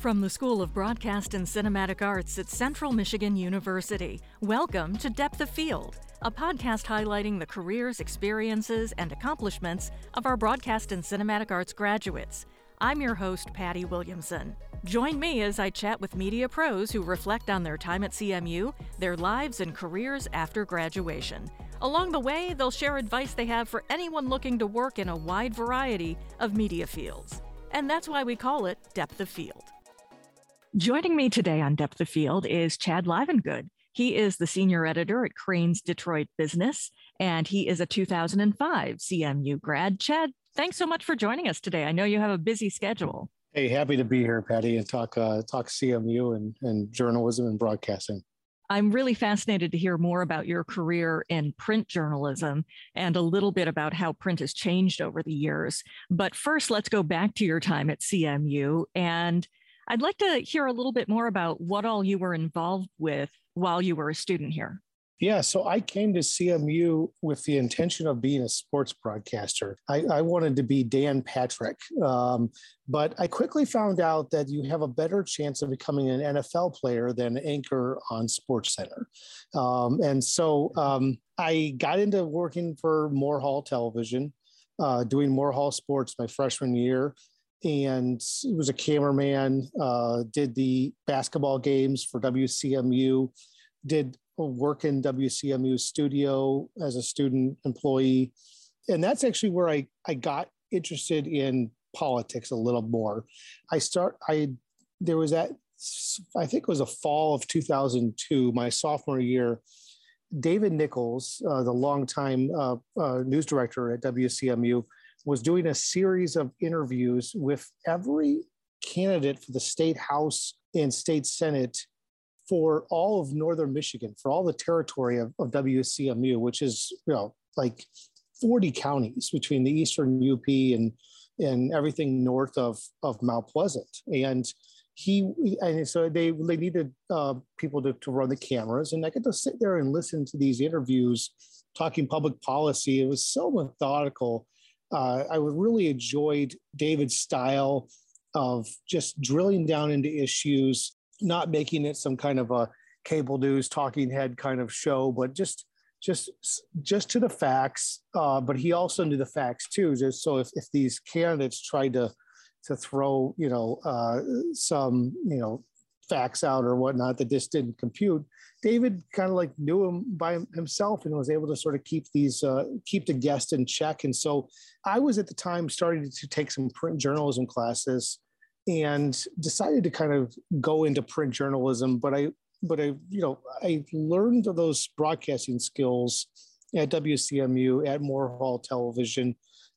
From the School of Broadcast and Cinematic Arts at Central Michigan University, welcome to Depth of Field, a podcast highlighting the careers, experiences, and accomplishments of our broadcast and cinematic arts graduates. I'm your host, Patty Williamson. Join me as I chat with media pros who reflect on their time at CMU, their lives and careers after graduation. Along the way, they'll share advice they have for anyone looking to work in a wide variety of media fields. And that's why we call it Depth of Field. Joining me today on Depth of Field is Chad Livengood. He is the senior editor at Crain's Detroit Business, and he is a 2005 CMU grad. Chad, thanks so much for joining us today. I know you have a busy schedule. Hey, happy to be here, Patty, and talk uh, talk CMU and, and journalism and broadcasting. I'm really fascinated to hear more about your career in print journalism and a little bit about how print has changed over the years. But first, let's go back to your time at CMU and I'd like to hear a little bit more about what all you were involved with while you were a student here. Yeah, so I came to CMU with the intention of being a sports broadcaster. I, I wanted to be Dan Patrick, um, but I quickly found out that you have a better chance of becoming an NFL player than an anchor on SportsCenter. Um, and so um, I got into working for Moore Hall Television, uh, doing Moore Hall Sports my freshman year and was a cameraman, uh, did the basketball games for WCMU, did work in WCMU studio as a student employee. And that's actually where I, I got interested in politics a little more. I start, I, there was that, I think it was a fall of 2002, my sophomore year. David Nichols, uh, the longtime uh, uh, news director at WCMU, was doing a series of interviews with every candidate for the state house and state senate for all of northern michigan for all the territory of, of wcmu which is you know like 40 counties between the eastern up and and everything north of of mount pleasant. And he and so they they needed uh, people to, to run the cameras and i get to sit there and listen to these interviews talking public policy. It was so methodical uh, I really enjoyed David's style of just drilling down into issues, not making it some kind of a cable news talking head kind of show, but just just just to the facts. Uh, but he also knew the facts too. Just so if, if these candidates tried to to throw you know uh, some you know facts out or whatnot that just didn't compute, David kind of like knew him by himself and was able to sort of keep these uh, keep the guest in check. And so I was at the time starting to take some print journalism classes and decided to kind of go into print journalism. But I but I you know I learned those broadcasting skills at WCMU at Moore Hall Television.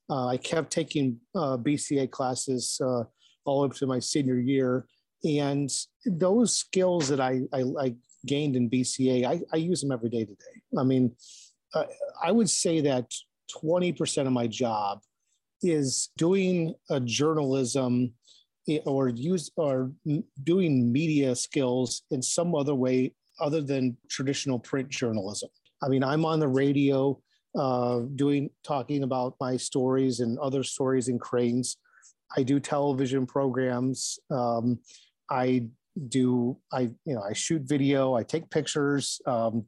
Uh, I kept taking uh, BCA classes uh, all up to my senior year and those skills that I, I, I gained in BCA, I, I, use them every day today. I mean, uh, I would say that 20% of my job is doing a journalism eh, or use or doing media skills in some other way other than traditional print journalism. I mean, I'm on the radio uh, doing talking about my stories and other stories in Crain's. I do television programs. Um, I do I you know I shoot video, I take pictures. Um,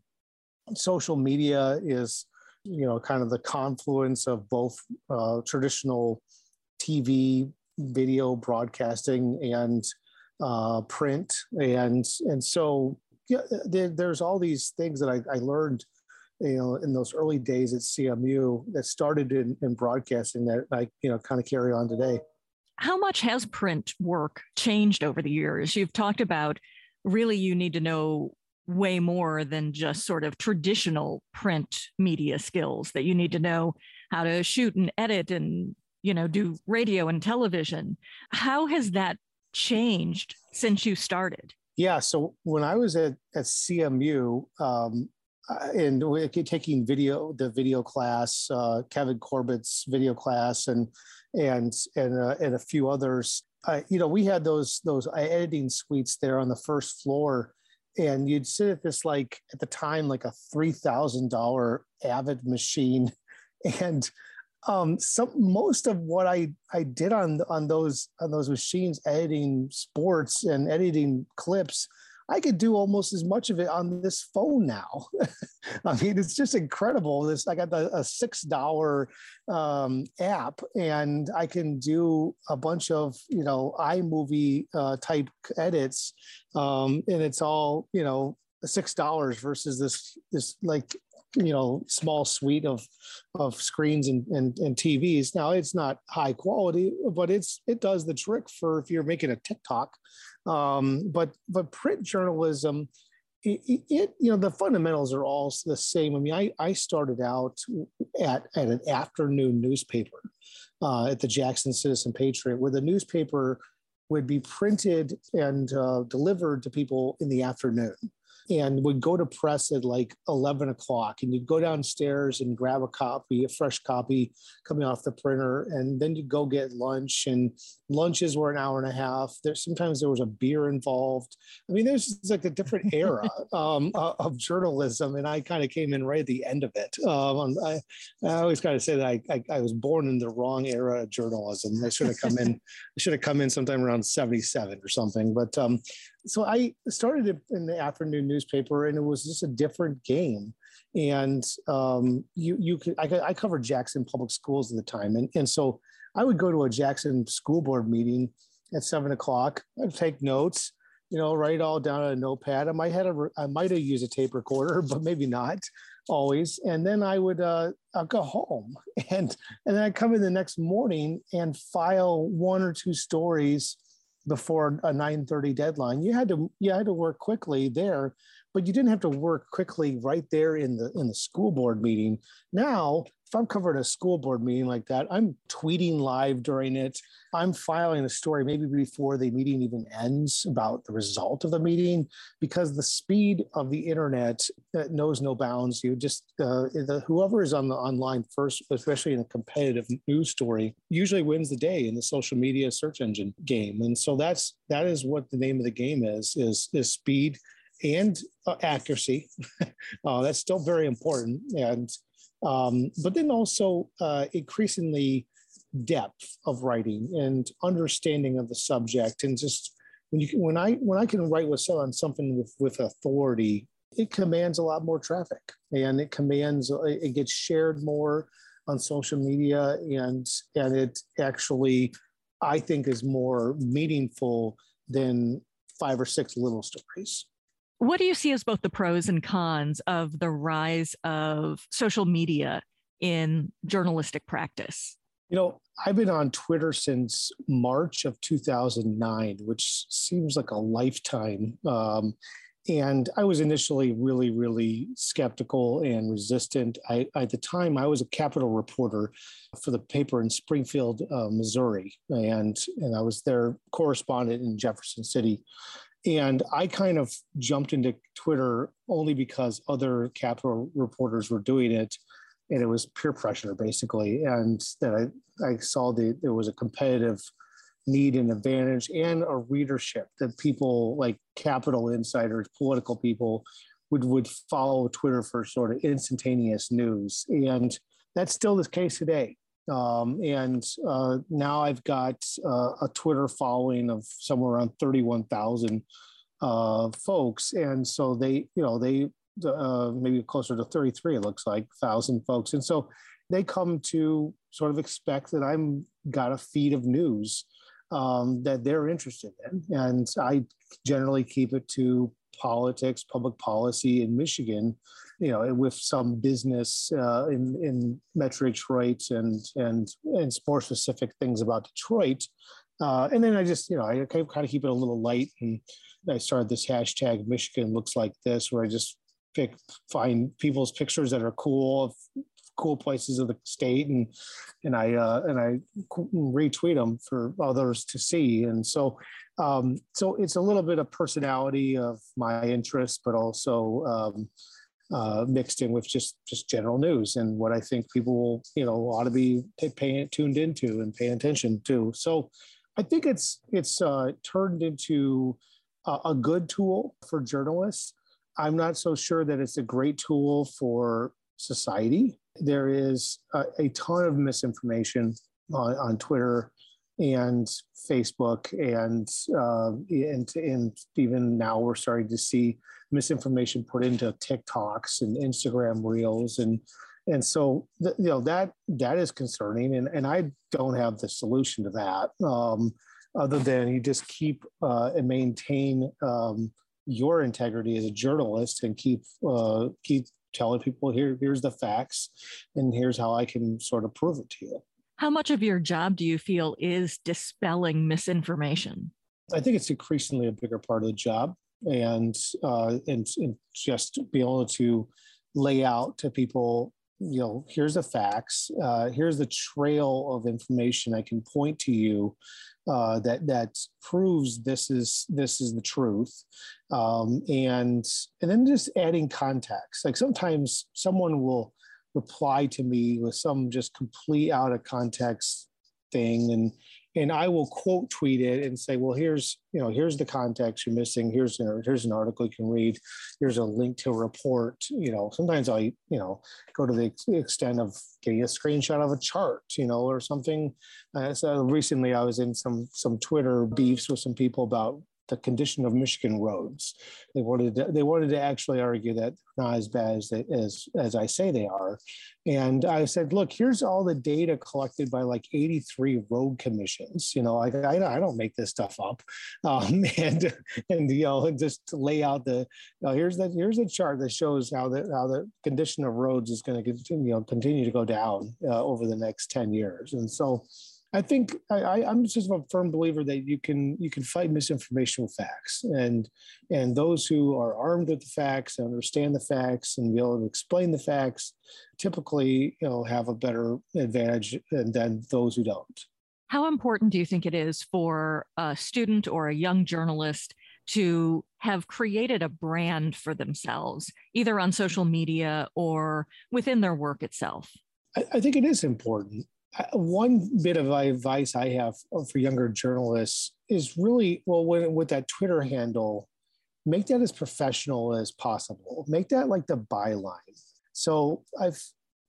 social media is you know kind of the confluence of both uh, traditional TV, video broadcasting, and uh, print, and and so yeah, there, there's all these things that I, I learned you know in those early days at CMU that started in, in broadcasting that I you know kind of carry on today. How much has print work changed over the years? You've talked about really you need to know way more than just sort of traditional print media skills that you need to know how to shoot and edit and you know do radio and television how has that changed since you started yeah so when i was at, at cmu um, and taking video the video class uh, kevin corbett's video class and and and uh, and a few others. Uh, you know, we had those those editing suites there on the first floor, and you'd sit at this like at the time like a three thousand dollar Avid machine, and um, some most of what I I did on on those on those machines, editing sports and editing clips, I could do almost as much of it on this phone now. I mean, it's just incredible. This I got the, a six dollar um, app, and I can do a bunch of you know iMovie uh, type edits, um, and it's all you know six dollars versus this this like you know small suite of of screens and, and and TVs. Now it's not high quality, but it's it does the trick for if you're making a TikTok. Um, but but print journalism, it, it, you know the fundamentals are all the same. I mean, I I started out at at an afternoon newspaper uh, at the Jackson Citizen Patriot, where the newspaper would be printed and uh, delivered to people in the afternoon and would go to press at like 11 o'clock and you'd go downstairs and grab a copy a fresh copy coming off the printer and then you'd go get lunch and lunches were an hour and a half. There sometimes there was a beer involved. I mean there's like a different era um, of journalism and i kind of came in right at the end of it. Um, I, I, always kind of say that I, I, I, was born in the wrong era of journalism. I should have come in i should have come in sometime around 77 or something but um, so I started in the afternoon newspaper, and it was just a different game. And um, you you could I, I covered Jackson Public Schools at the time, and and so I would go to a Jackson school board meeting at seven o'clock. I'd take notes, you know, write all down on a notepad. I might have a, I might have used a tape recorder, but maybe not always. And then I would uh, I'll go home, and and then I come in the next morning and file one or two stories before a 9:30 deadline. You had to you had to work quickly there, but you didn't have to work quickly right there in the in the school board meeting. Now, if I'm covering a school board meeting like that, I'm tweeting live during it. I'm filing a story maybe before the meeting even ends about the result of the meeting because the speed of the internet knows no bounds. You just uh, the, whoever is on the online first, especially in a competitive news story, usually wins the day in the social media search engine game. And so that's that is what the name of the game is is is speed and uh, accuracy. uh, that's still very important. And um, but then also uh, increasingly depth of writing and understanding of the subject and just when you when I when I can write with on something with with authority, it commands a lot more traffic and it commands it gets shared more on social media and and it actually I think is more meaningful than five or six little stories. What do you see as both the pros and cons of the rise of social media in journalistic practice? You know, I've been on Twitter since March of 2009, which seems like a lifetime. Um, and I was initially really, really skeptical and resistant. I, at the time, I was a Capitol reporter for the paper in Springfield, uh, Missouri, and and I was their correspondent in Jefferson City. And I kind of jumped into Twitter only because other Capitol reporters were doing it. And it was peer pressure, basically. And that I, I saw that there was a competitive need and advantage and a readership that people like Capitol insiders, political people would, would follow Twitter for sort of instantaneous news. And that's still the case today. Um, and uh, now I've got uh, a Twitter following of somewhere around 31,000 uh, folks. And so they, you know, they uh, maybe closer to 33, it looks like, thousand folks. And so they come to sort of expect that I'm got a feed of news um, that they're interested in. And I generally keep it to politics, public policy in Michigan, you know, with some business uh, in in Metro Detroit and and and more specific things about Detroit. Uh, and then I just, you know, I kind of keep it a little light. And I started this hashtag Michigan looks like this, where I just pick find people's pictures that are cool of cool places of the state and and I uh, and I retweet them for others to see. And so um, so it's a little bit of personality of my interest but also um, uh, mixed in with just just general news and what I think people will you know ought to be paying tuned into and paying attention to. So I think it's it's uh, turned into a, a good tool for journalists. I'm not so sure that it's a great tool for society there is a, a ton of misinformation on, on Twitter and Facebook, and, uh, and and even now we're starting to see misinformation put into TikToks and Instagram Reels, and and so th- you know that that is concerning, and and I don't have the solution to that, um, other than you just keep uh, and maintain um, your integrity as a journalist and keep uh, keep telling people here here's the facts and here's how I can sort of prove it to you. How much of your job do you feel is dispelling misinformation? I think it's increasingly a bigger part of the job, and uh, and, and just be able to lay out to people, you know, here's the facts, uh, here's the trail of information I can point to you uh, that that proves this is this is the truth, um, and and then just adding context. Like sometimes someone will reply to me with some just complete out of context thing and and I will quote tweet it and say, well, here's, you know, here's the context you're missing. Here's, here's an article you can read. Here's a link to a report. You know, sometimes I, you know, go to the extent of getting a screenshot of a chart, you know, or something. Uh, so recently I was in some, some Twitter beefs with some people about the condition of Michigan roads. They wanted to, they wanted to actually argue that not as bad as they, as as I say they are, and I said, look, here's all the data collected by like 83 road commissions. You know, like I, I don't make this stuff up, um, and and you know just lay out the you know, here's the here's a chart that shows how the how the condition of roads is going to continue you know continue to go down uh, over the next 10 years, and so I think I, am just a firm believer that you can you can fight misinformation with facts, and and those who are armed with the facts, and understand the facts, and be able to explain the facts, typically you know have a better advantage than, those who don't. How important do you think it is for a student or a young journalist to have created a brand for themselves, either on social media or within their work itself? I, I think it is important one bit of advice I have for younger journalists is really well, when, with that Twitter handle, make that as professional as possible. Make that like the byline. So I've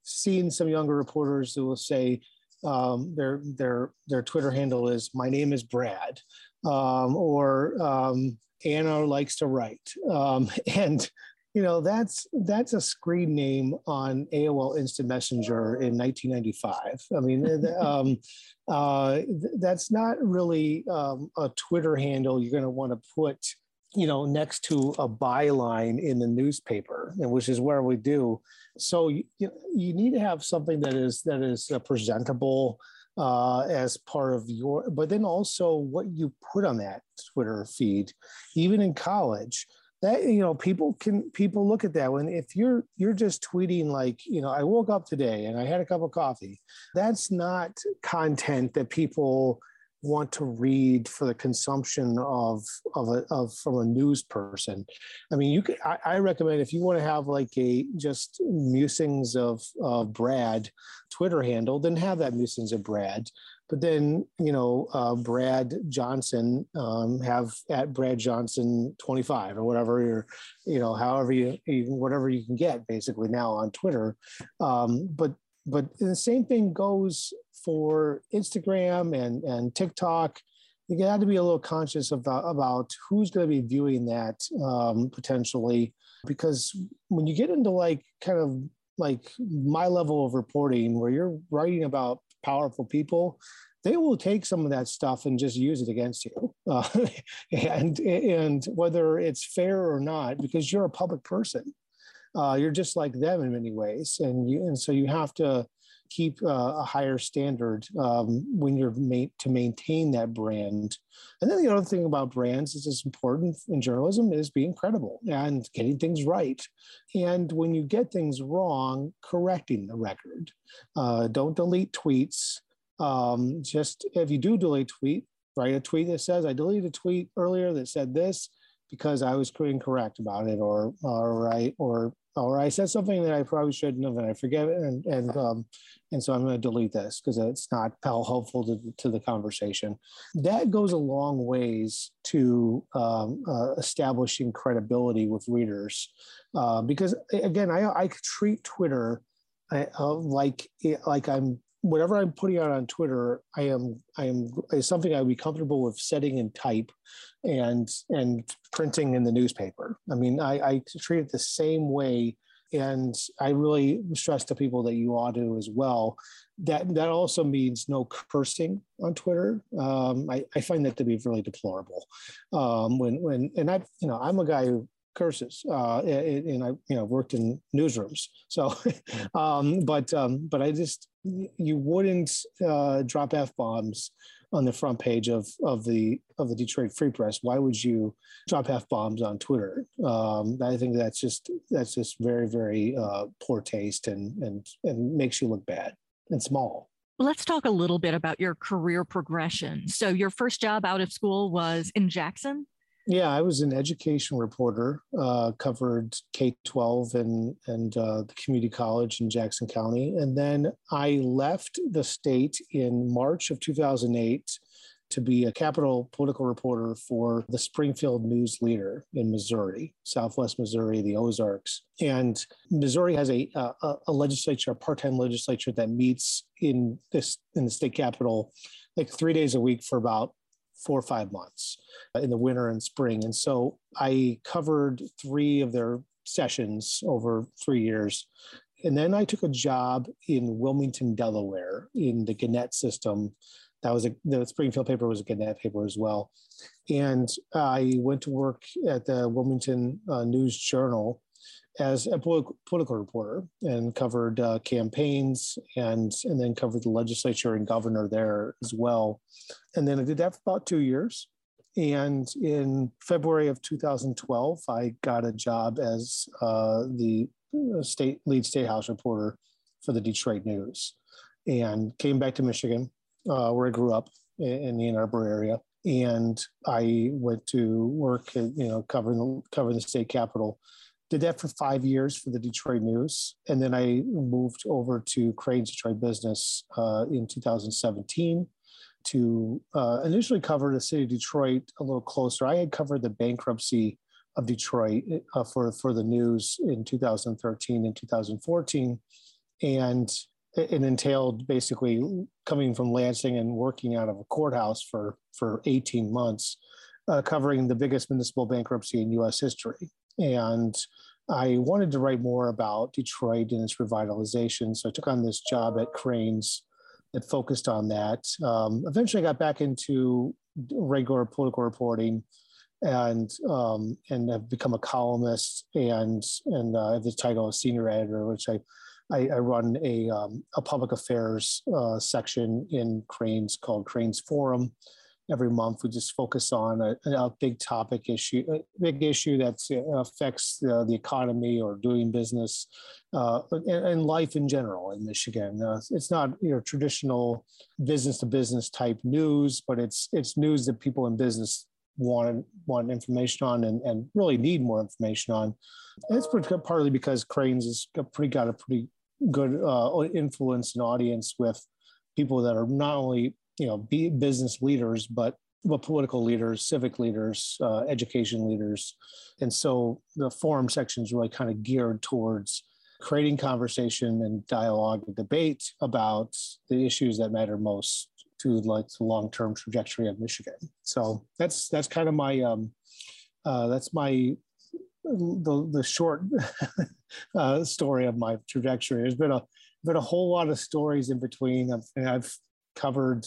seen some younger reporters who will say um, their their their Twitter handle is "My name is Brad," um, or um, Anna likes to write, um, and you know that's that's a screen name on AOL Instant Messenger in 1995. I mean, um, uh, that's not really um, a Twitter handle you're going to want to put, you know, next to a byline in the newspaper, which is where we do. So you, you need to have something that is that is uh, presentable. Uh, as part of your, but then also what you put on that Twitter feed, even in college that you know people can people look at that when if you're you're just tweeting like you know i woke up today and i had a cup of coffee that's not content that people want to read for the consumption of of a of from a news person. I mean you could I, I recommend if you want to have like a just musings of of brad twitter handle then have that musings of brad but then, you know, uh, Brad Johnson um, have at Brad Johnson 25 or whatever, or, you know, however you, whatever you can get basically now on Twitter. Um, but, but the same thing goes for Instagram and, and TikTok. You got to be a little conscious about, about who's going to be viewing that um, potentially, because when you get into like kind of like my level of reporting where you're writing about powerful people, they will take some of that stuff and just use it against you. Uh, and and whether it's fair or not, because you're a public person, uh, you're just like them in many ways, and you and so you have to keep uh, a higher standard um, when you're made to maintain that brand. And then the other thing about brands is it's important in journalism is being credible and getting things right. And when you get things wrong, correcting the record. Uh, don't delete tweets. Um, just if you do delete tweet, write a tweet that says, I deleted a tweet earlier that said this because I was incorrect about it, or or right, or or I said something that I probably shouldn't have, and I forget it, and and um, and so I'm going to delete this because it's not helpful to, to the conversation. That goes a long ways to um, uh, establishing credibility with readers, uh, because again, I I treat Twitter uh, like like I'm whatever I'm putting out on Twitter, I am I am is something I would be comfortable with setting in type and and printing in the newspaper. I mean, I, I treat it the same way and I really stress to people that you ought to as well. That that also means no cursing on Twitter. Um, I, I, find that to be really deplorable. Um, when when and I you know I'm a guy who curses uh, and, and, I you know worked in newsrooms. So, um, but um, but I just you wouldn't uh, drop f bombs on the front page of of the of the Detroit Free Press. Why would you drop f bombs on Twitter? Um, I think that's just that's just very very uh, poor taste and and and makes you look bad and small. Let's talk a little bit about your career progression. So your first job out of school was in Jackson. Yeah, I was an education reporter, uh, covered K 12 and, and uh, the community college in Jackson County. And then I left the state in March of 2008 to be a capital political reporter for the Springfield News Leader in Missouri, Southwest Missouri, the Ozarks. And Missouri has a, a, a legislature, a part-time legislature that meets in this in the state capital like three days a week for about four or five months uh, in the winter and spring. And so I covered three of their sessions over three years. And then I took a job in Wilmington, Delaware, in the Gannett system. That was a, the Springfield paper was a Gannett paper as well. And I went to work at the Wilmington uh, News Journal as a political reporter and covered uh, campaigns and and then covered the legislature and governor there as well. And then I did that for about two years. And in February of 2012, I got a job as uh, the uh, state lead state house reporter for the Detroit News, and came back to Michigan, uh, where I grew up in the Ann Arbor area. And I went to work, you know, covering the, covering the state capital did that for five years for the Detroit News. And then I moved over to Crain's Detroit Business uh, in 2017 to uh, initially cover the city of Detroit a little closer. I had covered the bankruptcy of Detroit uh, for, for the news in 2013 and 2014. And it entailed basically coming from Lansing and working out of a courthouse for, for 18 months, uh, covering the biggest municipal bankruptcy in US history. And I wanted to write more about Detroit and its revitalization. So I took on this job at Crain's that focused on that. Um, eventually, I got back into regular political reporting and um, and have become a columnist and and uh, have the title of senior editor, which I I, I run a um, a public affairs uh, section in Crain's called Crain's Forum, every month. We just focus on a, a big topic issue, a big issue that uh, affects uh, the economy or doing business uh, and, and, life in general in Michigan. Uh, it's not your traditional business to business type news, but it's it's news that people in business want want information on and, and really need more information on. And it's partly because Crain's has got pretty got a pretty good uh, influence and audience with people that are not only you know be business leaders but but political leaders civic leaders uh, education leaders and so the forum section is really kind of geared towards creating conversation and dialogue and debate about the issues that matter most to like the long-term trajectory of michigan so that's that's kind of my um uh, that's my the the short uh, story of my trajectory. There's been a been a whole lot of stories in between. I've, I've covered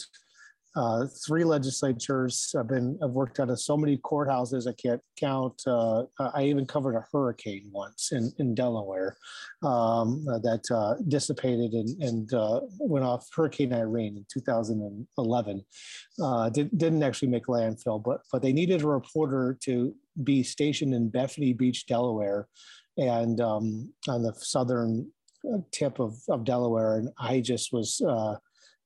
uh, three legislatures. I've been I've worked out of so many courthouses I can't count. Uh, I even covered a hurricane once in in Delaware um, that uh, dissipated and, and uh, went off Hurricane Irene in 2011. Uh, did, didn't actually make landfill, but but they needed a reporter to be stationed in Bethany Beach, Delaware, and um, on the southern tip of, of Delaware, and I just was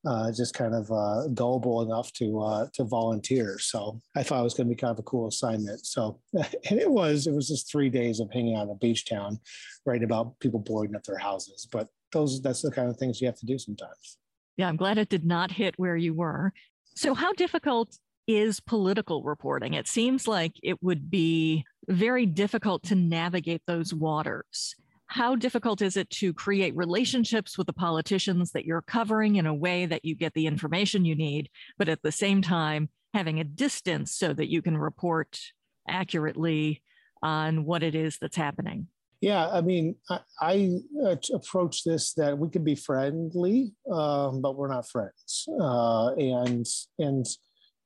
uh, just kind of uh, gullible enough to uh, to volunteer. So I thought it was going to be kind of a cool assignment. So and it was it was just three days of hanging out in a beach town, writing about people boarding up their houses. But those that's the kind of things you have to do sometimes. Yeah, I'm glad it did not hit where you were. So how difficult is political reporting? It seems like it would be very difficult to navigate those waters. How difficult is it to create relationships with the politicians that you're covering in a way that you get the information you need, but at the same time, having a distance so that you can report accurately on what it is that's happening? Yeah, I mean, I, I uh, approach this that we can be friendly, um, but we're not friends, uh, and and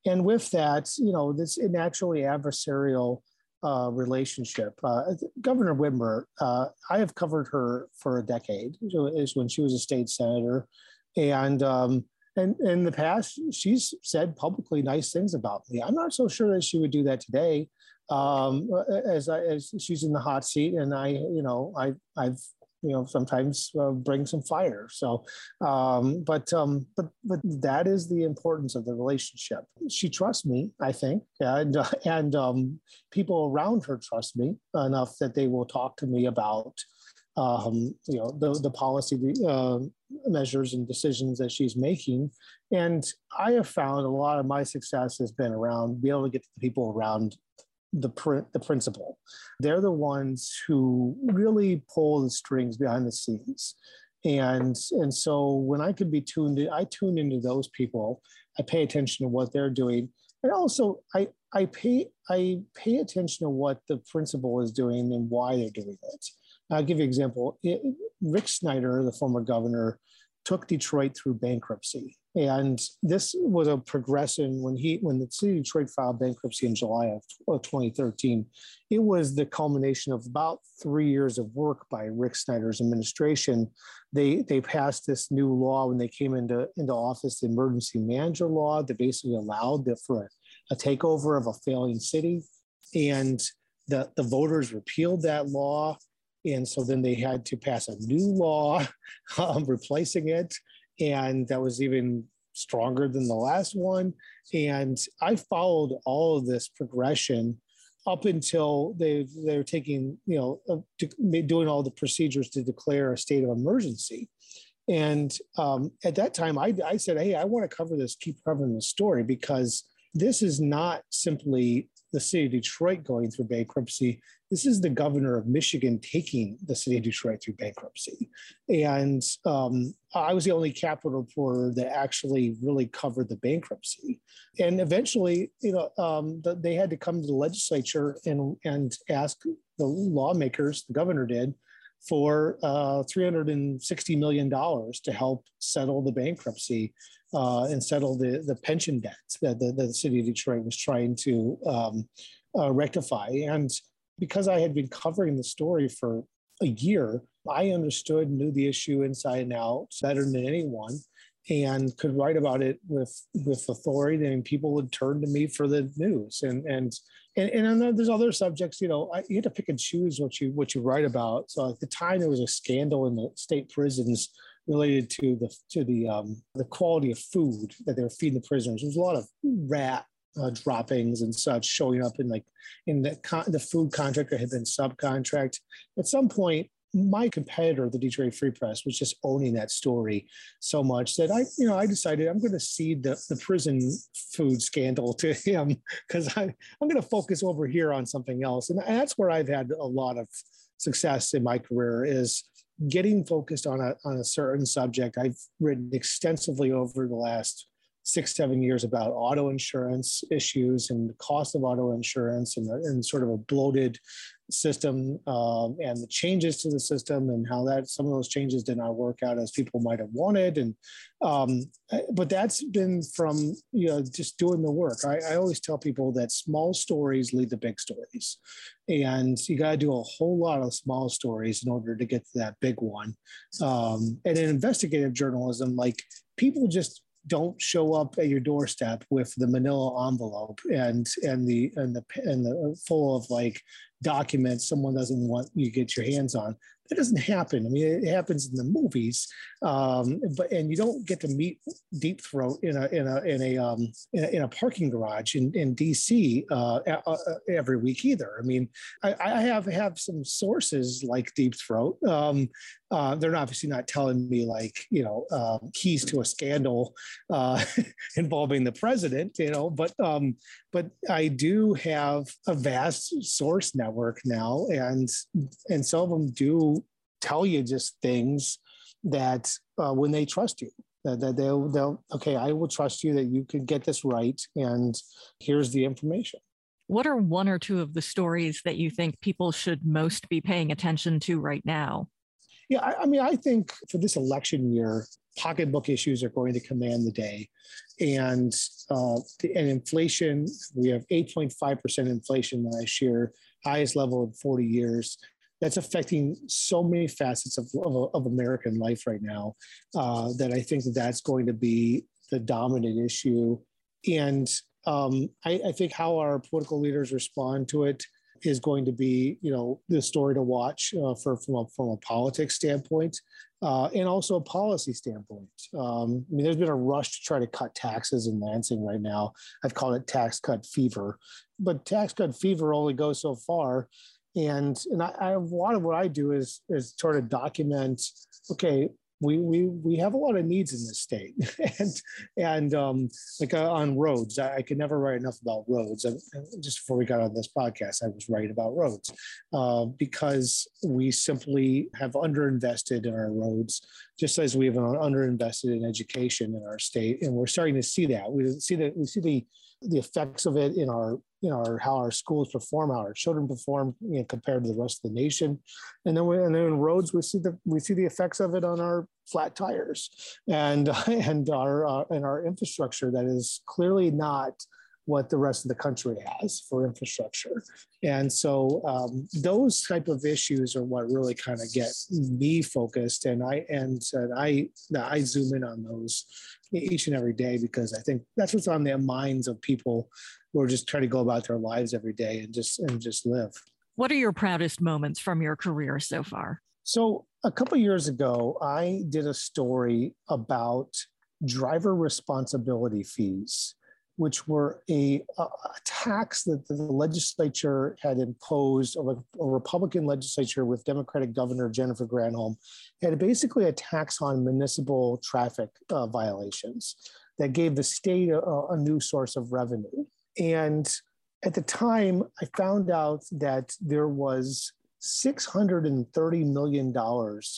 and with that, you know, this naturally adversarial uh, relationship. Uh, Governor Whitmer, uh, I have covered her for a decade. Is when she was a state senator, and um, and in the past, she's said publicly nice things about me. I'm not so sure that she would do that today um, as I, as she's in the hot seat, and I, you know, I I've you know sometimes uh, bring some fire. So, um, but um, but but that is the importance of the relationship. She trusts me, I think, and and um, people around her trust me enough that they will talk to me about. Um, you know the the policy uh, measures and decisions that she's making, and I have found a lot of my success has been around being able to get the people around the pr- the principal. They're the ones who really pull the strings behind the scenes. And and so when I could be tuned in, I tune into those people. I pay attention to what they're doing. And also I I pay I pay attention to what the principal is doing and why they're doing it. I'll give you an example. It, Rick Snyder, the former governor, took Detroit through bankruptcy. And this was a progression when he when the city of Detroit filed bankruptcy in July of, of 2013. It was the culmination of about three years of work by Rick Snyder's administration. They they passed this new law when they came into into office, the emergency manager law that basically allowed the, for a, a takeover of a failing city. And the, the voters repealed that law and so then they had to pass a new law um, replacing it. And that was even stronger than the last one. And I followed all of this progression up until they they were taking you know uh, doing all the procedures to declare a state of emergency. And um, at that time, I, I said, "Hey, I want to cover this, keep covering the story because this is not simply the city of Detroit going through bankruptcy. This is the governor of Michigan taking the city of Detroit through bankruptcy. And um, I was the only capital reporter that actually really covered the bankruptcy. And eventually, you know, um, the, they had to come to the legislature and, and ask the lawmakers, the governor did, for uh, $360 million to help settle the bankruptcy uh, and settle the, the pension debts that the, the city of Detroit was trying to um, uh, rectify. And because I had been covering the story for a year, I understood, knew the issue inside and out better than anyone and could write about it with with authority and people would turn to me for the news and and and, and there's other subjects you know I, you had to pick and choose what you what you write about so at the time there was a scandal in the state prisons related to the to the um, the quality of food that they were feeding the prisoners. There was a lot of rat uh, droppings and such showing up in like in the con- the food contract that had been subcontract. At some point, my competitor, the Detroit Free Press, was just owning that story so much that I, you know, I decided I'm going to cede the, the prison food scandal to him because I'm going to focus over here on something else. And that's where I've had a lot of success in my career is getting focused on a, on a certain subject. I've written extensively over the last six, seven years about auto insurance issues and the cost of auto insurance and, and sort of a bloated system um, and the changes to the system and how that some of those changes did not work out as people might have wanted. And um, but that's been from you know just doing the work. I, I always tell people that small stories lead to big stories. And you got to do a whole lot of small stories in order to get to that big one. Um, and in investigative journalism like people just don't show up at your doorstep with the manila envelope and and the and the and the full of like documents someone doesn't want you to get your hands on that doesn't happen. I mean, it happens in the movies, um, but and you don't get to meet Deep Throat in a in a in a um, in, a, in a parking garage in in DC uh, every week either. I mean, I, I, have have some sources like Deep Throat. Um, uh, they're obviously not telling me like you know um, keys to a scandal uh, involving the president, you know, but um, but I do have a vast source network now, and and some of them do tell you just things that uh, when they trust you, that, that they'll, they'll, okay, I will trust you that you can get this right. And here's the information. What are one or two of the stories that you think people should most be paying attention to right now? Yeah, I, I mean, I think for this election year, pocketbook issues are going to command the day. And uh, and inflation, we have 8.5% inflation last year, highest level in 40 years. That's affecting so many facets of, of, of American life right now uh, that I think that that's going to be the dominant issue. And um, I, I think how our political leaders respond to it is going to be, you know, the story to watch uh, for from a, from a politics standpoint uh, and also a policy standpoint. Um, I mean, there's been a rush to try to cut taxes in Lansing right now. I've called it tax cut fever, but tax cut fever only goes so far. And and I, I a lot of what I do is is sort of document. Okay, we we we have a lot of needs in this state, and and um, like uh, on roads, I, I, could never write enough about roads. And, just before we got on this podcast, I was writing about roads uh, because we simply have underinvested in our roads, just as we have underinvested in education in our state, and we're starting to see that. We see that we see the the effects of it in our you know our, how our schools perform, how our children perform you know, compared to the rest of the nation, and then we, and then in roads we see the we see the effects of it on our flat tires and and our uh, and our infrastructure that is clearly not what the rest of the country has for infrastructure. And so um, those type of issues are what really kind of get me focused. And I and, and I I zoom in on those each and every day because I think that's what's on the minds of people who are just trying to go about their lives every day and just and just live. What are your proudest moments from your career so far? So a couple years ago, I did a story about driver responsibility fees which were a, a, tax that the legislature had imposed, or a, Republican legislature with Democratic Governor Jennifer Granholm, had basically a tax on municipal traffic uh, violations that gave the state a, a new source of revenue. And at the time, I found out that there was $630 million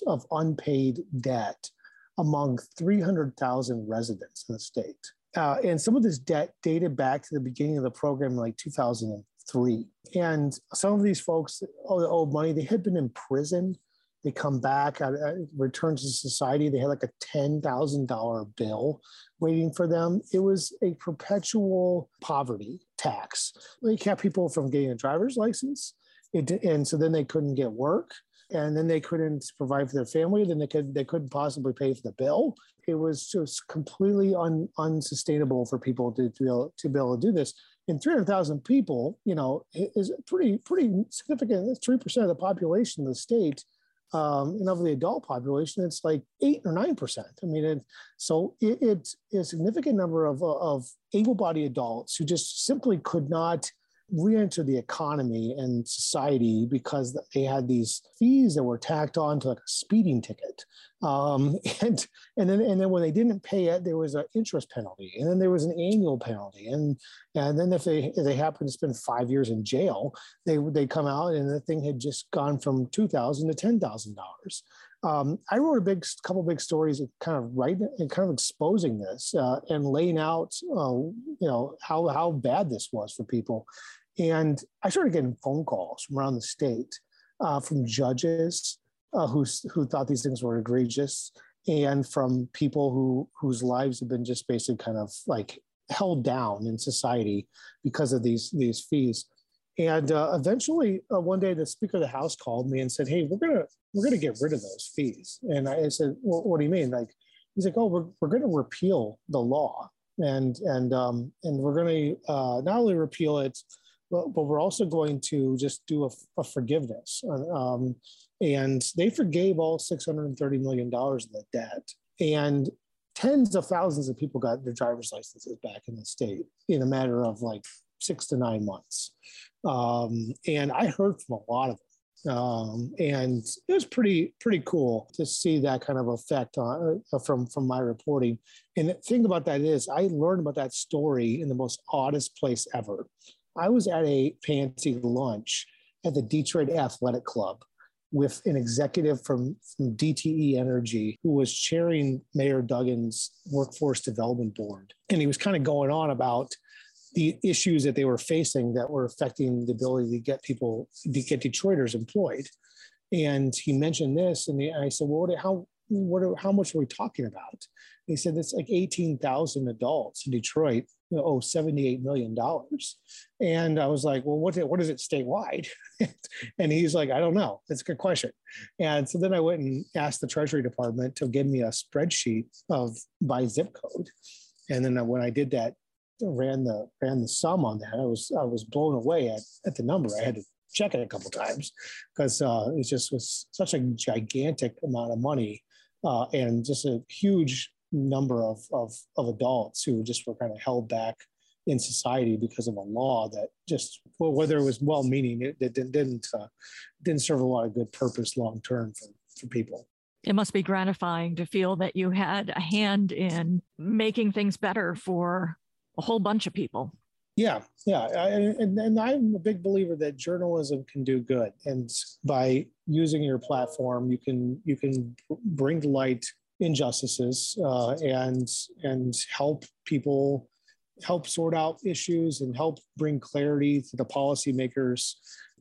of unpaid debt among 300,000 residents in the state. Uh, and some of this debt dated back to the beginning of the program, like 2003. And some of these folks owed money. They had been in prison. They come back, uh, uh return to society. They had like a $10,000 bill waiting for them. It was a perpetual poverty tax. They kept people from getting a driver's license. It, and so then they couldn't get work and then they couldn't provide for their family then they could they couldn't possibly pay for the bill. It was just completely un, unsustainable for people to, to, be able, to be able to do this. And 300,000 people you know is pretty pretty significant. That's 3% of the population of the state um, and of the adult population it's like 8 or 9% i mean it, so it, it's a significant number of, of able-bodied adults who just simply could not re-enter the economy and society because they had these fees that were tacked on to like a speeding ticket um, and and then and then when they didn't pay it there was an interest penalty and then there was an annual penalty and and then if they if they happen to spend five years in jail they they come out and the thing had just gone from two thousand to ten thousand dollars um, I wrote a big couple big stories, kind of writing and kind of exposing this uh, and laying out, uh, you know, how how bad this was for people. And I started getting phone calls from around the state uh, from judges uh, who, who thought these things were egregious and from people who whose lives have been just basically kind of like held down in society because of these these fees. And uh, eventually, uh, one day, the Speaker of the House called me and said, "Hey, we're gonna we're gonna get rid of those fees." And I said, well, "What do you mean?" Like, he's like, "Oh, we're we're gonna repeal the law, and and um, and we're gonna uh, not only repeal it, but, but we're also going to just do a, a forgiveness. Um, and they forgave all $630 million of the debt. And tens of thousands of people got their driver's licenses back in the state in a matter of like six to nine months. Um, and I heard from a lot of them. Um, and it was pretty pretty cool to see that kind of effect on, uh, from from my reporting. And the thing about that is, I learned about that story in the most oddest place ever. I was at a fancy lunch at the Detroit Athletic Club. with an executive from, from DTE Energy who was chairing Mayor Duggan's workforce development board. And he was kind of going on about the issues that they were facing that were affecting the ability to get people to get Detroiters employed. And he mentioned this, and I said, "Well, what, how what how much are we talking about?" he said, "It's like eighteen thousand adults in Detroit you know, owe seventy-eight million dollars." And I was like, "Well, what what is it statewide?" and he's like, "I don't know. That's a good question." And so then I went and asked the Treasury Department to give me a spreadsheet of by zip code. And then when I did that, ran the ran the sum on that, I was I was blown away at, at the number. I had to check it a couple times because uh, it just was such a gigantic amount of money uh, and just a huge number of, of, of adults who just were kind of held back in society because of a law that just well, whether it was well meaning it, it didn't uh, didn't serve a lot of good purpose long term for, for people. It must be gratifying to feel that you had a hand in making things better for a whole bunch of people. Yeah, yeah, I, and, and I'm a big believer that journalism can do good, and by using your platform, you can you can bring to light injustices uh, and and help people help sort out issues and help bring clarity to the policymakers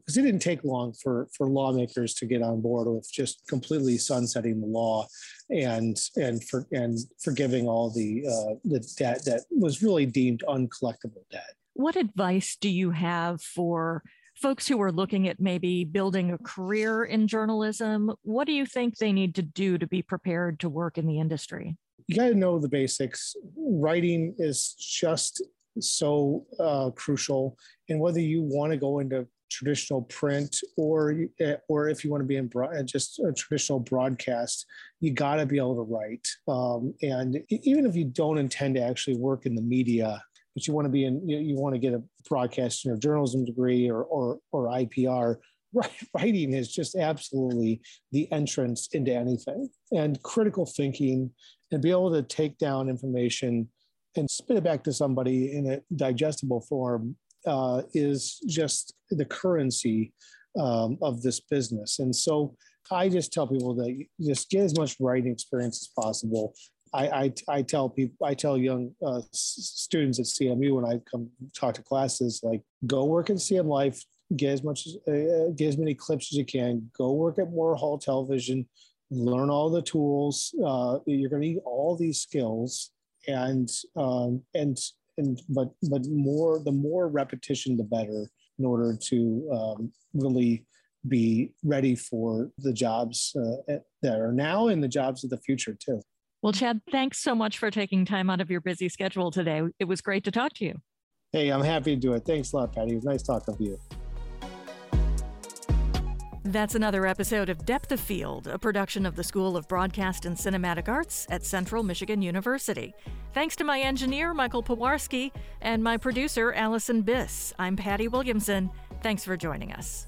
because it didn't take long for for lawmakers to get on board with just completely sunsetting the law and and for and forgiving all the uh, the debt that was really deemed uncollectible debt. What advice do you have for folks who are looking at maybe building a career in journalism? What do you think they need to do to be prepared to work in the industry? You got to know the basics. Writing is just so uh, crucial, and whether you want to go into traditional print or eh, or if you want to be in broad, eh, just a traditional broadcast you got to be able to write um, and even if you don't intend to actually work in the media but you want to be in you, you want to get a broadcasting or journalism degree or or, or ipr writing is just absolutely the entrance into anything and critical thinking and be able to take down information and spit it back to somebody in a digestible form uh, is just the currency um, of this business. And so I just tell people that just get as much writing experience as possible. I, I, I tell people, I tell young uh, students at CMU when I come talk to classes, like go work at CM Life, get as much, uh, get as many clips as you can, go work at Moore Hall Television, learn all the tools. Uh, you're going to need all these skills, and um, and and but but more the more repetition the better in order to um, really be ready for the jobs uh, that are now and the jobs of the future too. Well, Chad, thanks so much for taking time out of your busy schedule today. It was great to talk to you. Hey, I'm happy to do it. Thanks a lot, Patty. It was nice talking to you. That's another episode of Depth of Field, a production of the School of Broadcast and Cinematic Arts at Central Michigan University. Thanks to my engineer, Michael Pawarski, and my producer, Allison Biss. I'm Patty Williamson. Thanks for joining us.